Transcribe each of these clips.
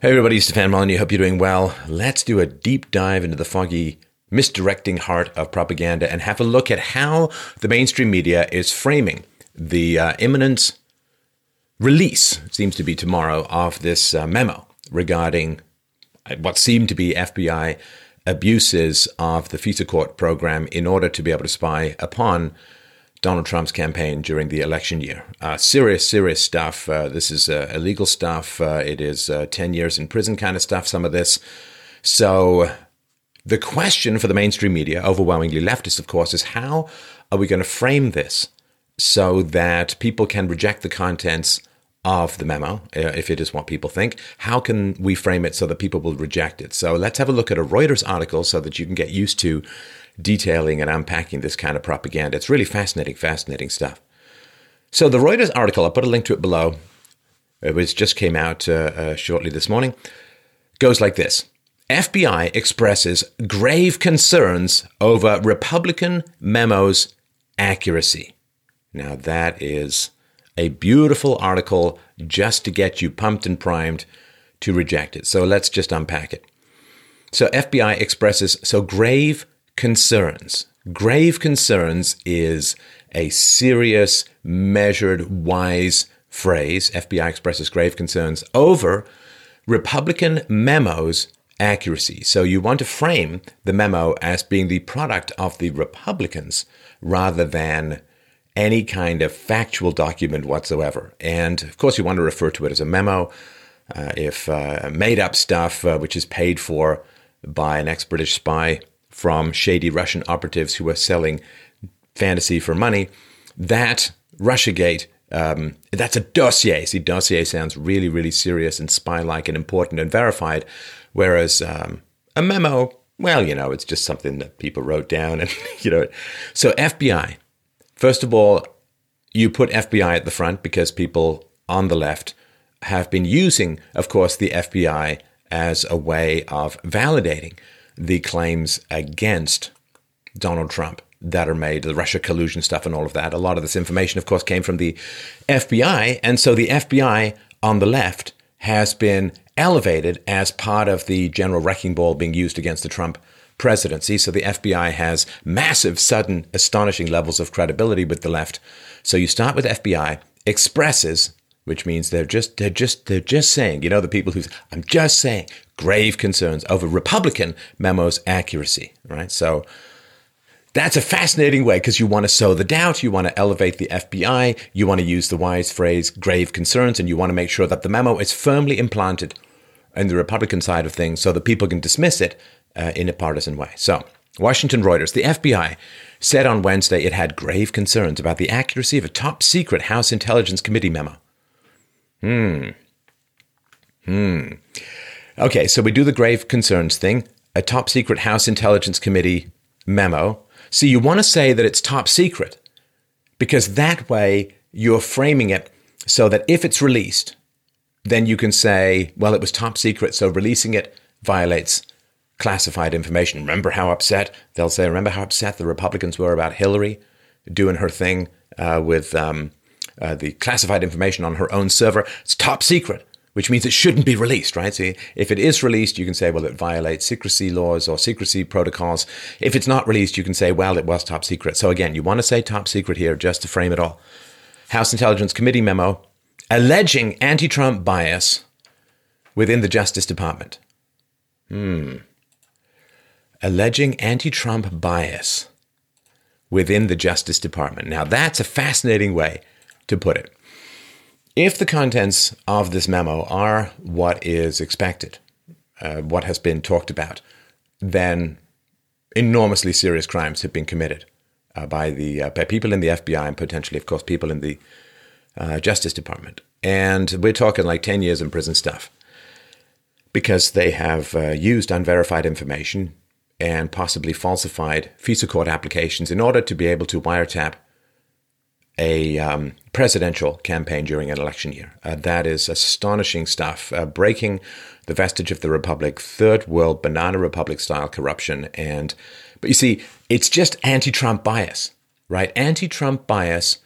Hey everybody, Stefan Molyneux. Hope you're doing well. Let's do a deep dive into the foggy, misdirecting heart of propaganda and have a look at how the mainstream media is framing the uh, imminent release, seems to be tomorrow, of this uh, memo regarding uh, what seemed to be FBI abuses of the FISA court program in order to be able to spy upon Donald Trump's campaign during the election year. Uh, serious, serious stuff. Uh, this is uh, illegal stuff. Uh, it is uh, 10 years in prison kind of stuff, some of this. So, the question for the mainstream media, overwhelmingly leftist, of course, is how are we going to frame this so that people can reject the contents of the memo, uh, if it is what people think? How can we frame it so that people will reject it? So, let's have a look at a Reuters article so that you can get used to detailing and unpacking this kind of propaganda. It's really fascinating, fascinating stuff. So the Reuters article, I'll put a link to it below, which just came out uh, uh, shortly this morning, goes like this. FBI expresses grave concerns over Republican memos accuracy. Now, that is a beautiful article just to get you pumped and primed to reject it. So let's just unpack it. So, FBI expresses so grave concerns. Grave concerns is a serious, measured, wise phrase. FBI expresses grave concerns over Republican memos accuracy. So you want to frame the memo as being the product of the Republicans rather than any kind of factual document whatsoever. And of course, you want to refer to it as a memo. Uh, if uh, made up stuff, uh, which is paid for by an ex British spy, from shady Russian operatives who are selling fantasy for money. That Russiagate, um, that's a dossier. See, dossier sounds really, really serious and spy like and important and verified, whereas um, a memo, well, you know, it's just something that people wrote down and, you know. So, FBI, first of all, you put FBI at the front because people on the left have been using, of course, the FBI as a way of validating the claims against Donald Trump that are made, the Russia collusion stuff and all of that. A lot of this information, of course, came from the FBI. And so the FBI on the left has been elevated as part of the general wrecking ball being used against the Trump presidency. So the FBI has massive, sudden, astonishing levels of credibility with the left. So you start with FBI, expresses which means they're just they're just they're just saying, you know, the people who I'm just saying grave concerns over Republican memos accuracy, right? So that's a fascinating way because you want to sow the doubt, you want to elevate the FBI, you want to use the wise phrase grave concerns, and you want to make sure that the memo is firmly implanted in the Republican side of things so that people can dismiss it uh, in a partisan way. So, Washington Reuters, the FBI said on Wednesday it had grave concerns about the accuracy of a top secret House Intelligence Committee memo. Hmm. Hmm. Okay, so we do the grave concerns thing, a top secret House Intelligence Committee memo. So you want to say that it's top secret because that way you're framing it so that if it's released, then you can say, well, it was top secret, so releasing it violates classified information. Remember how upset? They'll say, remember how upset the Republicans were about Hillary doing her thing uh, with um, uh, the classified information on her own server. It's top secret, which means it shouldn't be released, right? See, if it is released, you can say, well, it violates secrecy laws or secrecy protocols. If it's not released, you can say, well, it was top secret. So again, you want to say top secret here just to frame it all. House Intelligence Committee memo alleging anti Trump bias within the Justice Department. Hmm. Alleging anti Trump bias within the Justice Department. Now, that's a fascinating way to put it. If the contents of this memo are what is expected, uh, what has been talked about, then enormously serious crimes have been committed uh, by the uh, by people in the FBI and potentially, of course, people in the uh, Justice Department. And we're talking like ten years in prison stuff because they have uh, used unverified information and possibly falsified FISA court applications in order to be able to wiretap a um, presidential campaign during an election year. Uh, that is astonishing stuff, uh, breaking the vestige of the republic, third world banana republic style corruption. And but you see, it's just anti-Trump bias, right? Anti-Trump bias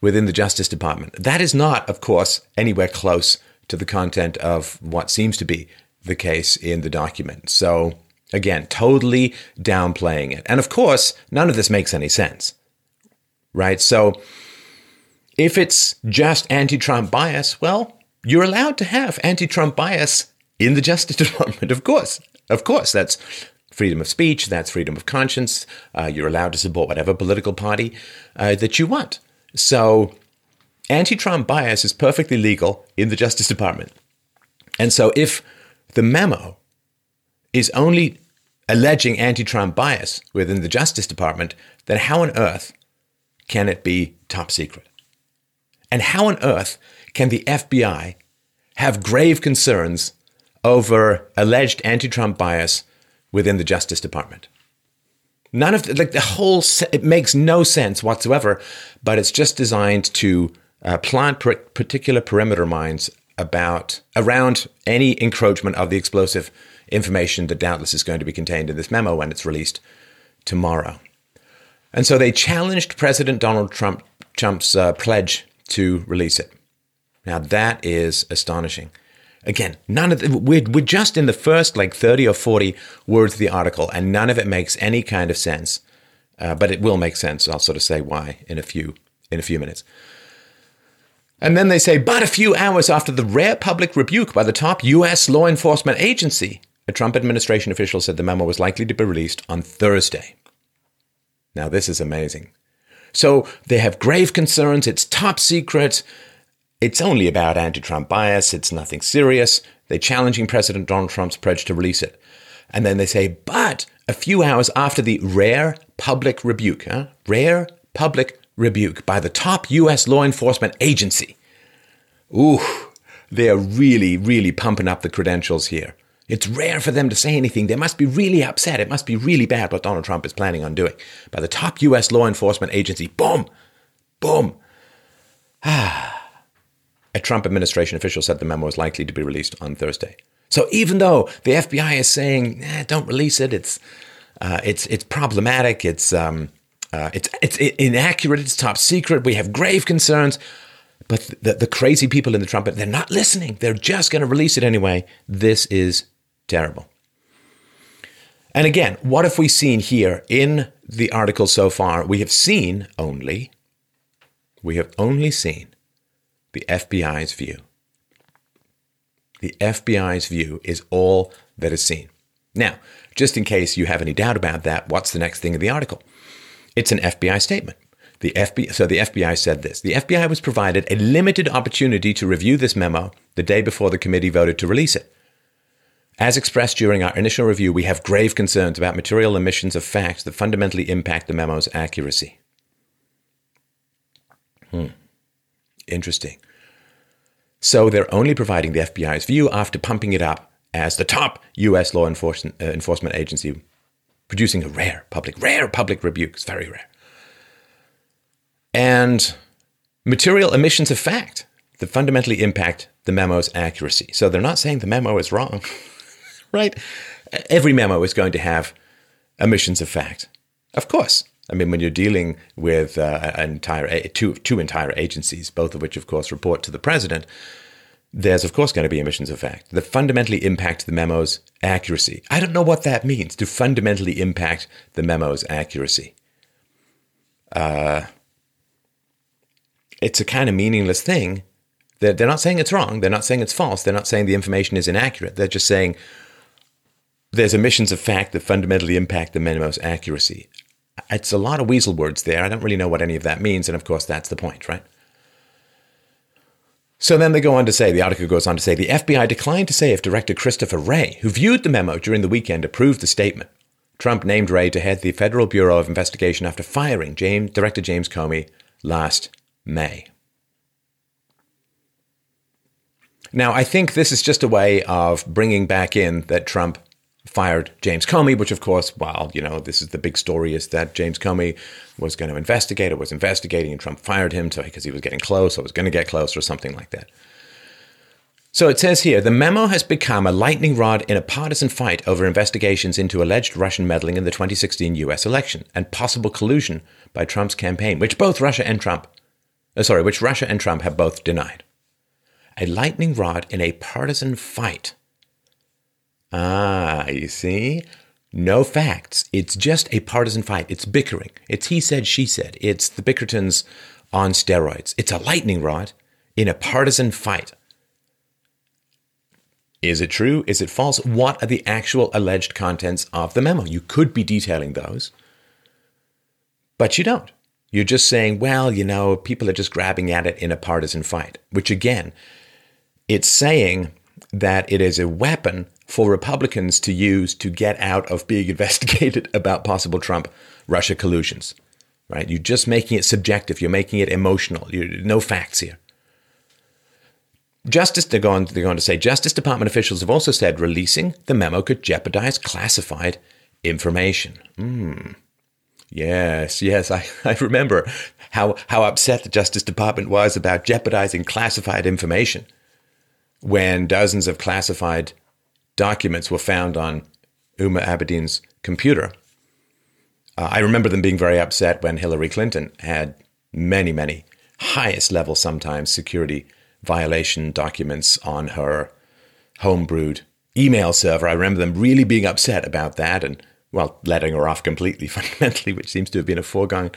within the Justice Department. That is not, of course, anywhere close to the content of what seems to be the case in the document. So, again, totally downplaying it. And of course, none of this makes any sense, right? So, if it's just anti Trump bias, well, you're allowed to have anti Trump bias in the Justice Department, of course. Of course, that's freedom of speech, that's freedom of conscience. Uh, you're allowed to support whatever political party uh, that you want. So, anti Trump bias is perfectly legal in the Justice Department. And so, if the memo is only alleging anti Trump bias within the Justice Department, then how on earth can it be top secret? And how on earth can the FBI have grave concerns over alleged anti Trump bias within the Justice Department? None of the, like the whole, it makes no sense whatsoever, but it's just designed to uh, plant particular perimeter mines about around any encroachment of the explosive information that doubtless is going to be contained in this memo when it's released tomorrow. And so they challenged President Donald Trump, Trump's uh, pledge to release it. Now that is astonishing. Again, none of the, we're, we're just in the first like 30 or 40 words of the article, and none of it makes any kind of sense. Uh, but it will make sense. I'll sort of say why in a few in a few minutes. And then they say, but a few hours after the rare public rebuke by the top U.S. law enforcement agency, a Trump administration official said the memo was likely to be released on Thursday. Now, this is amazing. So they have grave concerns. It's top secret. It's only about anti Trump bias. It's nothing serious. They're challenging President Donald Trump's pledge to release it. And then they say, but a few hours after the rare public rebuke, huh? rare public rebuke by the top U.S. law enforcement agency. Ooh, they're really, really pumping up the credentials here. It's rare for them to say anything. They must be really upset. It must be really bad what Donald Trump is planning on doing. By the top U.S. law enforcement agency, boom, boom. Ah. A Trump administration official said the memo is likely to be released on Thursday. So even though the FBI is saying, eh, "Don't release it," it's uh, it's it's problematic. It's um, uh, it's, it's inaccurate. It's top secret. We have grave concerns. But the, the crazy people in the Trump, they're not listening. They're just going to release it anyway. This is terrible. And again, what have we seen here in the article so far? We have seen only, we have only seen the FBI's view. The FBI's view is all that is seen. Now, just in case you have any doubt about that, what's the next thing in the article? It's an FBI statement. The FBI, so the FBI said this The FBI was provided a limited opportunity to review this memo the day before the committee voted to release it. As expressed during our initial review, we have grave concerns about material omissions of facts that fundamentally impact the memo's accuracy. Hmm. Interesting. So they're only providing the FBI's view after pumping it up as the top U.S. law enforcement, uh, enforcement agency producing a rare public, rare public rebuke. It's very rare. And material omissions of fact that fundamentally impact the memo's accuracy. So they're not saying the memo is wrong, right? Every memo is going to have omissions of fact. Of course. I mean, when you're dealing with uh, an entire two two entire agencies, both of which, of course, report to the president, there's of course going to be omissions of fact that fundamentally impact the memo's accuracy. I don't know what that means to fundamentally impact the memo's accuracy. Uh, it's a kind of meaningless thing. They're, they're not saying it's wrong. They're not saying it's false. They're not saying the information is inaccurate. They're just saying there's omissions of fact that fundamentally impact the memo's accuracy. It's a lot of weasel words there. I don't really know what any of that means. And of course, that's the point, right? So then they go on to say, the article goes on to say, the FBI declined to say if Director Christopher Wray, who viewed the memo during the weekend, approved the statement. Trump named Wray to head the Federal Bureau of Investigation after firing James, Director James Comey last May. Now, I think this is just a way of bringing back in that Trump fired James Comey, which, of course, well, you know, this is the big story is that James Comey was going to investigate or was investigating, and Trump fired him because he was getting close or was going to get close or something like that. So it says here the memo has become a lightning rod in a partisan fight over investigations into alleged Russian meddling in the 2016 US election and possible collusion by Trump's campaign, which both Russia and Trump, uh, sorry, which Russia and Trump have both denied. a lightning rod in a partisan fight. Ah, you see? No facts. It's just a partisan fight. It's bickering. It's he said, she said. It's the Bickersons on steroids. It's a lightning rod in a partisan fight. Is it true? Is it false? What are the actual alleged contents of the memo? You could be detailing those, but you don't. You're just saying, well, you know, people are just grabbing at it in a partisan fight, which again, it's saying that it is a weapon for Republicans to use to get out of being investigated about possible Trump Russia collusions. Right? You're just making it subjective. You're making it emotional. You're, no facts here. Justice, they're going, they're going to say, Justice Department officials have also said releasing the memo could jeopardize classified information. Hmm. Yes, yes, I, I remember how, how upset the Justice Department was about jeopardizing classified information when dozens of classified documents were found on Huma Abedin's computer. Uh, I remember them being very upset when Hillary Clinton had many, many highest level, sometimes security violation documents on her homebrewed email server. I remember them really being upset about that and, well, letting her off completely, fundamentally, which seems to have been a foregone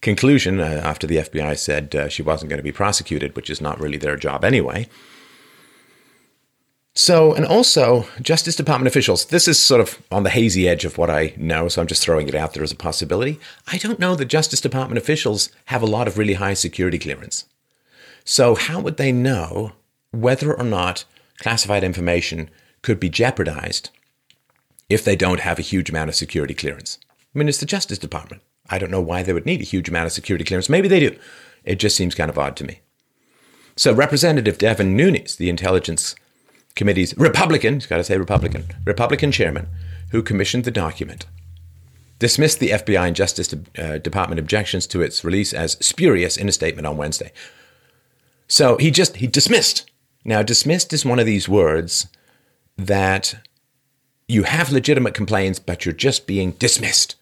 conclusion uh, after the FBI said uh, she wasn't going to be prosecuted, which is not really their job anyway. So, and also Justice Department officials, this is sort of on the hazy edge of what I know, so I'm just throwing it out there as a possibility. I don't know that Justice Department officials have a lot of really high security clearance. So, how would they know whether or not classified information could be jeopardized if they don't have a huge amount of security clearance? I mean, it's the Justice Department. I don't know why they would need a huge amount of security clearance. Maybe they do. It just seems kind of odd to me. So, Representative Devin Nunes, the Intelligence Committee's Republican, got to say Republican, Republican chairman, who commissioned the document, dismissed the FBI and Justice uh, Department objections to its release as spurious in a statement on Wednesday. So he just he dismissed. Now dismissed is one of these words that you have legitimate complaints, but you're just being dismissed.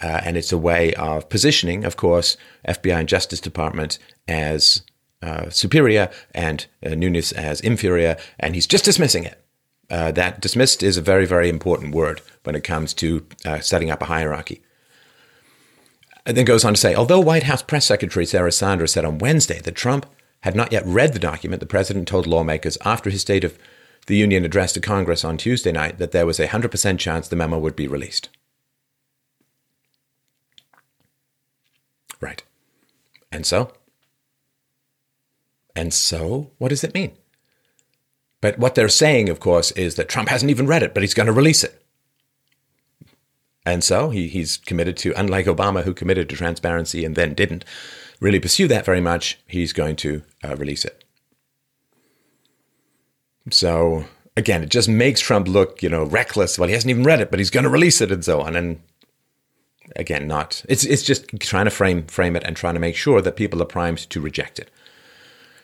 Uh, and it's a way of positioning, of course, FBI and Justice Department as uh, superior and uh, Nunes as inferior, and he's just dismissing it. Uh, that dismissed is a very, very important word when it comes to uh, setting up a hierarchy. And then goes on to say, although White House Press Secretary Sarah Sanders said on Wednesday that Trump had not yet read the document, the president told lawmakers after his State of the Union address to Congress on Tuesday night that there was a 100% chance the memo would be released. Right. And so? And so, what does it mean? But what they're saying, of course, is that Trump hasn't even read it, but he's going to release it. And so he, he's committed to, unlike Obama, who committed to transparency and then didn't really pursue that very much, he's going to uh, release it. So again, it just makes Trump look, you know, reckless. Well, he hasn't even read it, but he's going to release it and so on. And again, not. It's it's just trying to frame frame it and trying to make sure that people are primed to reject it.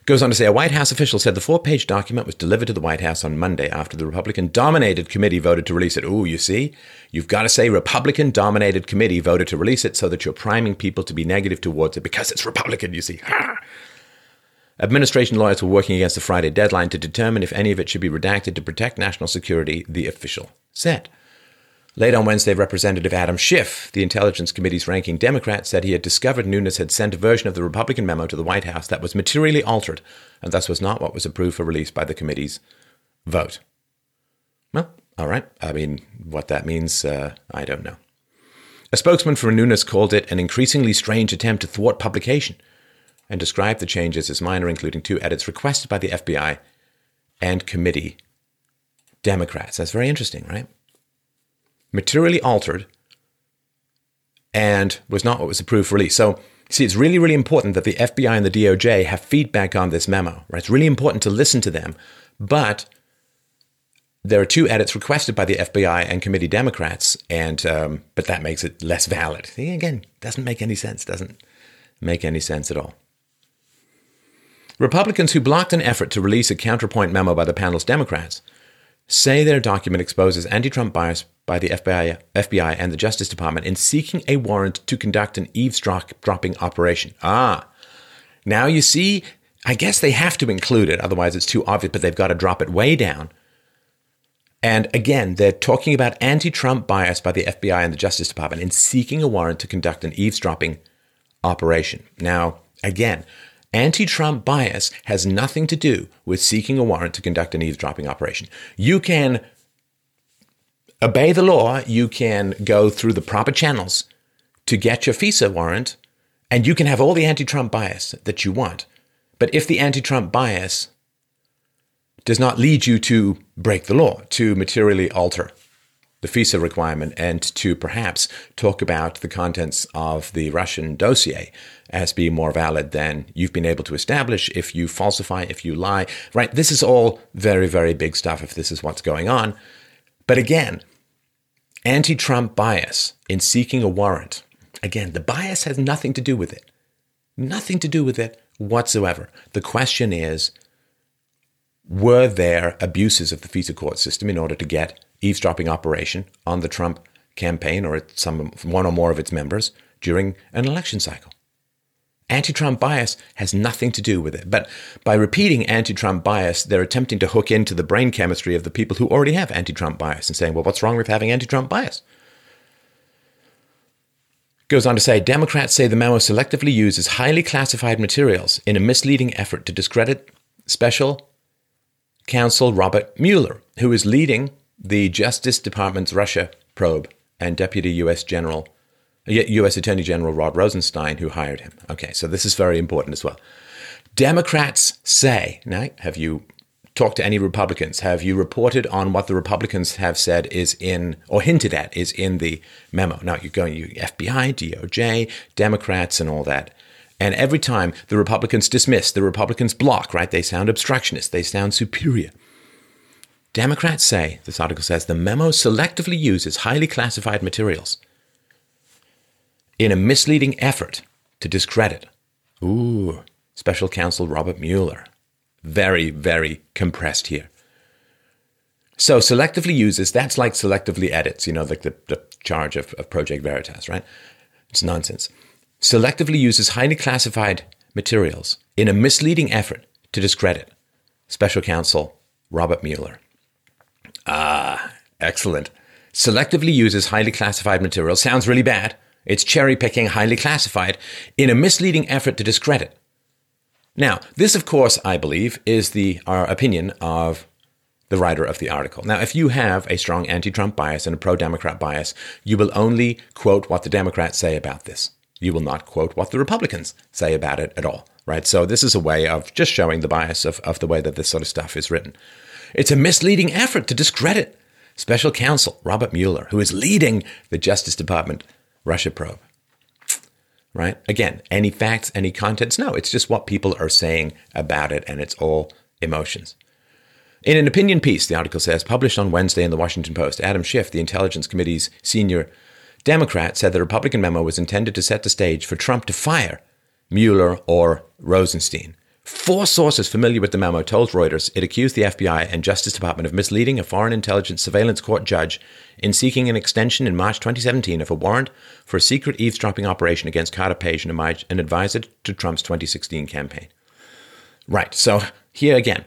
Goes on to say a White House official said the four page document was delivered to the White House on Monday after the Republican dominated committee voted to release it. Oh, you see? You've got to say Republican dominated committee voted to release it so that you're priming people to be negative towards it because it's Republican, you see. Administration lawyers were working against the Friday deadline to determine if any of it should be redacted to protect national security, the official said. Late on Wednesday, Representative Adam Schiff, the Intelligence Committee's ranking Democrat, said he had discovered Nunes had sent a version of the Republican memo to the White House that was materially altered and thus was not what was approved for release by the committee's vote. Well, all right. I mean, what that means, uh, I don't know. A spokesman for Nunes called it an increasingly strange attempt to thwart publication and described the changes as minor, including two edits requested by the FBI and committee Democrats. That's very interesting, right? Materially altered and was not what was approved for release. So, see, it's really, really important that the FBI and the DOJ have feedback on this memo, right? It's really important to listen to them. But there are two edits requested by the FBI and committee Democrats, and um, but that makes it less valid. See, again, doesn't make any sense. Doesn't make any sense at all. Republicans who blocked an effort to release a counterpoint memo by the panel's Democrats say their document exposes anti-Trump bias by the FBI, FBI and the Justice Department in seeking a warrant to conduct an eavesdropping operation. Ah, now you see, I guess they have to include it, otherwise it's too obvious, but they've got to drop it way down. And again, they're talking about anti Trump bias by the FBI and the Justice Department in seeking a warrant to conduct an eavesdropping operation. Now, again, anti Trump bias has nothing to do with seeking a warrant to conduct an eavesdropping operation. You can obey the law, you can go through the proper channels to get your FISA warrant, and you can have all the anti Trump bias that you want. But if the anti Trump bias does not lead you to break the law, to materially alter the FISA requirement, and to perhaps talk about the contents of the Russian dossier as being more valid than you've been able to establish if you falsify, if you lie, right? This is all very, very big stuff if this is what's going on. But again, anti Trump bias in seeking a warrant, again, the bias has nothing to do with it. Nothing to do with it whatsoever. The question is were there abuses of the FISA court system in order to get eavesdropping operation on the Trump campaign or some one or more of its members during an election cycle? Anti Trump bias has nothing to do with it. But by repeating anti Trump bias, they're attempting to hook into the brain chemistry of the people who already have anti Trump bias and saying, well, what's wrong with having anti Trump bias? Goes on to say Democrats say the memo selectively uses highly classified materials in a misleading effort to discredit special counsel Robert Mueller, who is leading the Justice Department's Russia probe, and Deputy U.S. General, U.S. Attorney General Rod Rosenstein, who hired him. Okay, so this is very important as well. Democrats say, now, have you talked to any Republicans? Have you reported on what the Republicans have said is in, or hinted at, is in the memo? Now you're going, you FBI, DOJ, Democrats, and all that. And every time the Republicans dismiss, the Republicans block, right? They sound obstructionist, they sound superior. Democrats say, this article says, the memo selectively uses highly classified materials in a misleading effort to discredit. Ooh, special counsel Robert Mueller very, very compressed here. So selectively uses, that's like selectively edits, you know, like the, the charge of, of Project Veritas, right? It's nonsense. Selectively uses highly classified materials in a misleading effort to discredit special counsel Robert Mueller. Ah, excellent. Selectively uses highly classified materials. Sounds really bad. It's cherry picking highly classified in a misleading effort to discredit now, this, of course, I believe, is the our opinion of the writer of the article. Now, if you have a strong anti Trump bias and a pro Democrat bias, you will only quote what the Democrats say about this. You will not quote what the Republicans say about it at all, right? So, this is a way of just showing the bias of, of the way that this sort of stuff is written. It's a misleading effort to discredit special counsel Robert Mueller, who is leading the Justice Department Russia probe right? Again, any facts, any contents? No, it's just what people are saying about it, and it's all emotions. In an opinion piece, the article says, published on Wednesday in the Washington Post, Adam Schiff, the Intelligence Committee's senior Democrat, said the Republican memo was intended to set the stage for Trump to fire Mueller or Rosenstein. Four sources familiar with the memo told Reuters it accused the FBI and Justice Department of misleading a foreign intelligence surveillance court judge in seeking an extension in March 2017 of a warrant for a secret eavesdropping operation against Carter Page, and an advisor to Trump's 2016 campaign. Right, so here again,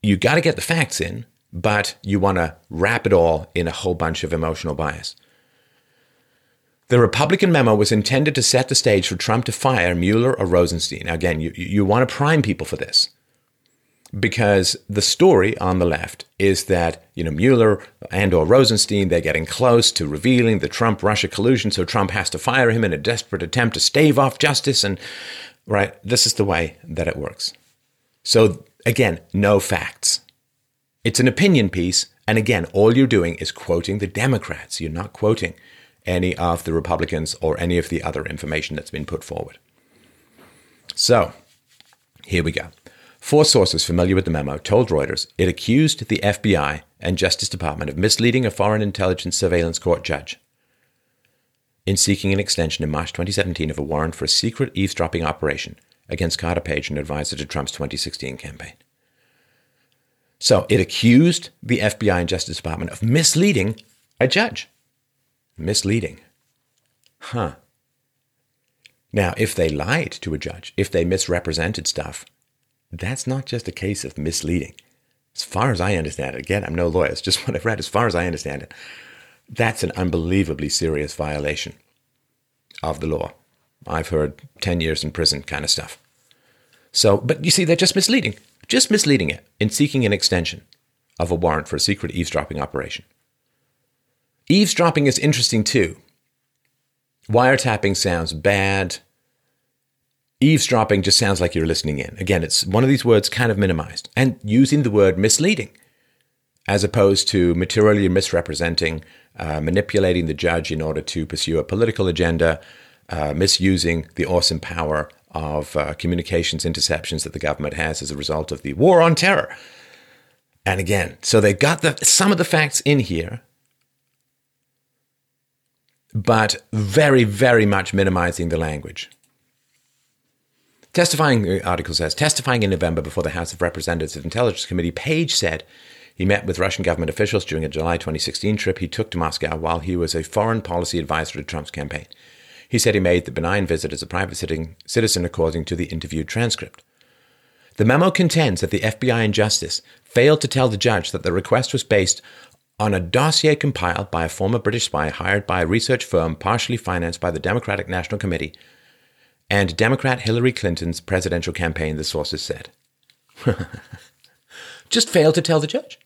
you got to get the facts in, but you want to wrap it all in a whole bunch of emotional bias. The Republican memo was intended to set the stage for Trump to fire Mueller or Rosenstein. Now, again, you, you want to prime people for this because the story on the left is that you know Mueller and or Rosenstein they're getting close to revealing the Trump Russia collusion so Trump has to fire him in a desperate attempt to stave off justice and right this is the way that it works. So again, no facts. It's an opinion piece and again all you're doing is quoting the Democrats. You're not quoting any of the Republicans or any of the other information that's been put forward. So, here we go. Four sources familiar with the memo told Reuters it accused the FBI and Justice Department of misleading a foreign intelligence surveillance court judge in seeking an extension in March 2017 of a warrant for a secret eavesdropping operation against Carter Page, an advisor to Trump's 2016 campaign. So it accused the FBI and Justice Department of misleading a judge misleading. Huh. Now, if they lied to a judge, if they misrepresented stuff, that's not just a case of misleading. As far as I understand it, again, I'm no lawyer, it's just what I've read. As far as I understand it, that's an unbelievably serious violation of the law. I've heard 10 years in prison kind of stuff. So, but you see, they're just misleading, just misleading it in seeking an extension of a warrant for a secret eavesdropping operation. Eavesdropping is interesting too. Wiretapping sounds bad. Eavesdropping just sounds like you're listening in. Again, it's one of these words kind of minimized and using the word misleading as opposed to materially misrepresenting, uh, manipulating the judge in order to pursue a political agenda, uh, misusing the awesome power of uh, communications interceptions that the government has as a result of the war on terror. And again, so they got the, some of the facts in here, but very, very much minimizing the language. Testifying, the article says, testifying in November before the House of Representatives Intelligence Committee, Page said he met with Russian government officials during a July 2016 trip he took to Moscow while he was a foreign policy advisor to Trump's campaign. He said he made the benign visit as a private citizen according to the interview transcript. The memo contends that the FBI and Justice failed to tell the judge that the request was based on a dossier compiled by a former British spy hired by a research firm partially financed by the Democratic National Committee and Democrat Hillary Clinton's presidential campaign, the sources said. Just failed to tell the judge.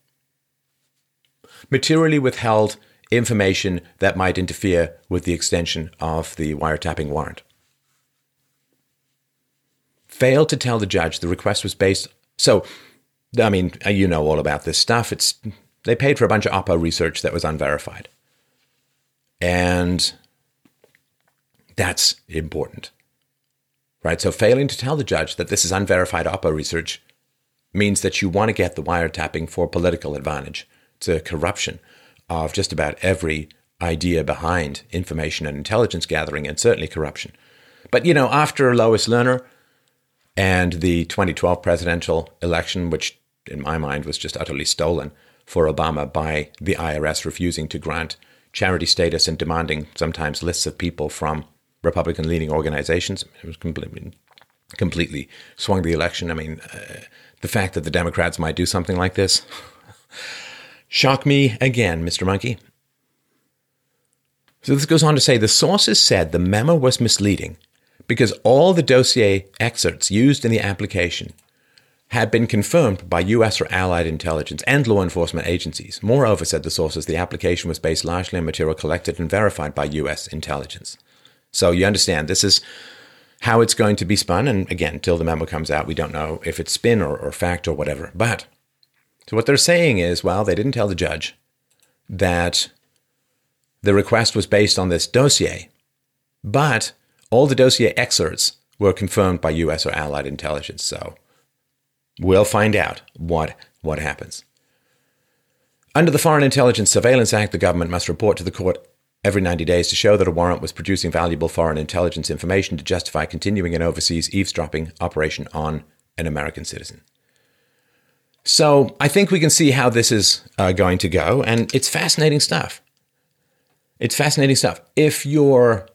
Materially withheld information that might interfere with the extension of the wiretapping warrant. Failed to tell the judge the request was based. So, I mean, you know all about this stuff. It's they paid for a bunch of Oppo research that was unverified, and that's important right? So failing to tell the judge that this is unverified Oppo research means that you want to get the wiretapping for political advantage. It's a corruption of just about every idea behind information and intelligence gathering, and certainly corruption. But you know, after Lois Lerner and the 2012 presidential election, which in my mind was just utterly stolen for Obama by the IRS refusing to grant charity status and demanding sometimes lists of people from Republican leaning organizations. It was completely, completely swung the election. I mean, uh, the fact that the Democrats might do something like this shock me again, Mr. Monkey. So this goes on to say the sources said the memo was misleading because all the dossier excerpts used in the application had been confirmed by US or allied intelligence and law enforcement agencies. Moreover, said the sources, the application was based largely on material collected and verified by US intelligence. So you understand this is how it's going to be spun. And again, till the memo comes out, we don't know if it's spin or, or fact or whatever. But so what they're saying is, well, they didn't tell the judge that the request was based on this dossier, but all the dossier excerpts were confirmed by US or allied intelligence. So we'll find out what what happens. Under the Foreign Intelligence Surveillance Act, the government must report to the court every 90 days to show that a warrant was producing valuable foreign intelligence information to justify continuing an overseas eavesdropping operation on an American citizen. So I think we can see how this is uh, going to go, and it's fascinating stuff. It's fascinating stuff. If you're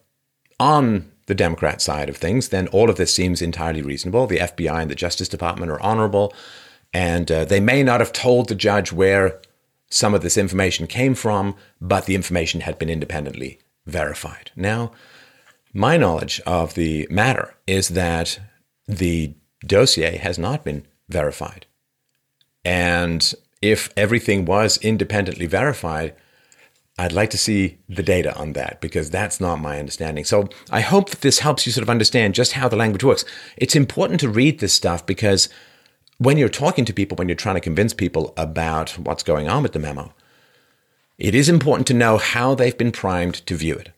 on the Democrat side of things, then all of this seems entirely reasonable. The FBI and the Justice Department are honorable, and uh, they may not have told the judge where some of this information came from, but the information had been independently verified. Now, my knowledge of the matter is that the dossier has not been verified. And if everything was independently verified, I'd like to see the data on that because that's not my understanding. So I hope that this helps you sort of understand just how the language works. It's important to read this stuff because when you're talking to people, when you're trying to convince people about what's going on with the memo, it is important to know how they've been primed to view it.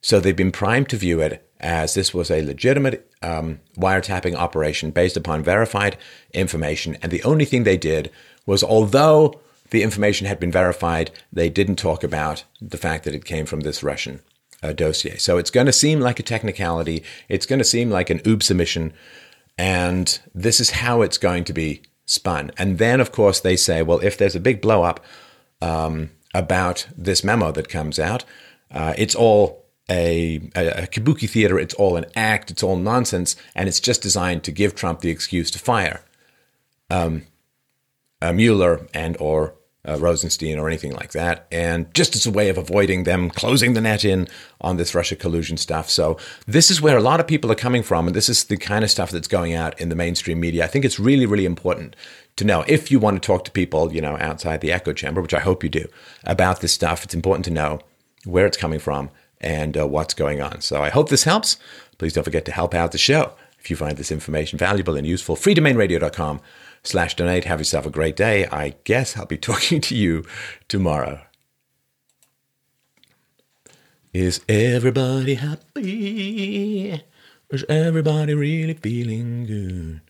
So they've been primed to view it as this was a legitimate um, wiretapping operation based upon verified information. And the only thing they did was, although the information had been verified, they didn't talk about the fact that it came from this Russian uh, dossier. So it's going to seem like a technicality. It's going to seem like an oops omission and this is how it's going to be spun. And then, of course, they say, well, if there's a big blow up um, about this memo that comes out, uh, it's all a, a, a, kabuki theater. It's all an act. It's all nonsense. And it's just designed to give Trump the excuse to fire um, uh, Mueller and or uh, Rosenstein or anything like that, and just as a way of avoiding them closing the net in on this Russia collusion stuff. So this is where a lot of people are coming from, and this is the kind of stuff that's going out in the mainstream media. I think it's really, really important to know if you want to talk to people, you know, outside the echo chamber, which I hope you do, about this stuff. It's important to know where it's coming from and uh, what's going on. So I hope this helps. Please don't forget to help out the show if you find this information valuable and useful. freedomainradio.com slash donate. Have yourself a great day. I guess I'll be talking to you tomorrow. Is everybody happy? Is everybody really feeling good?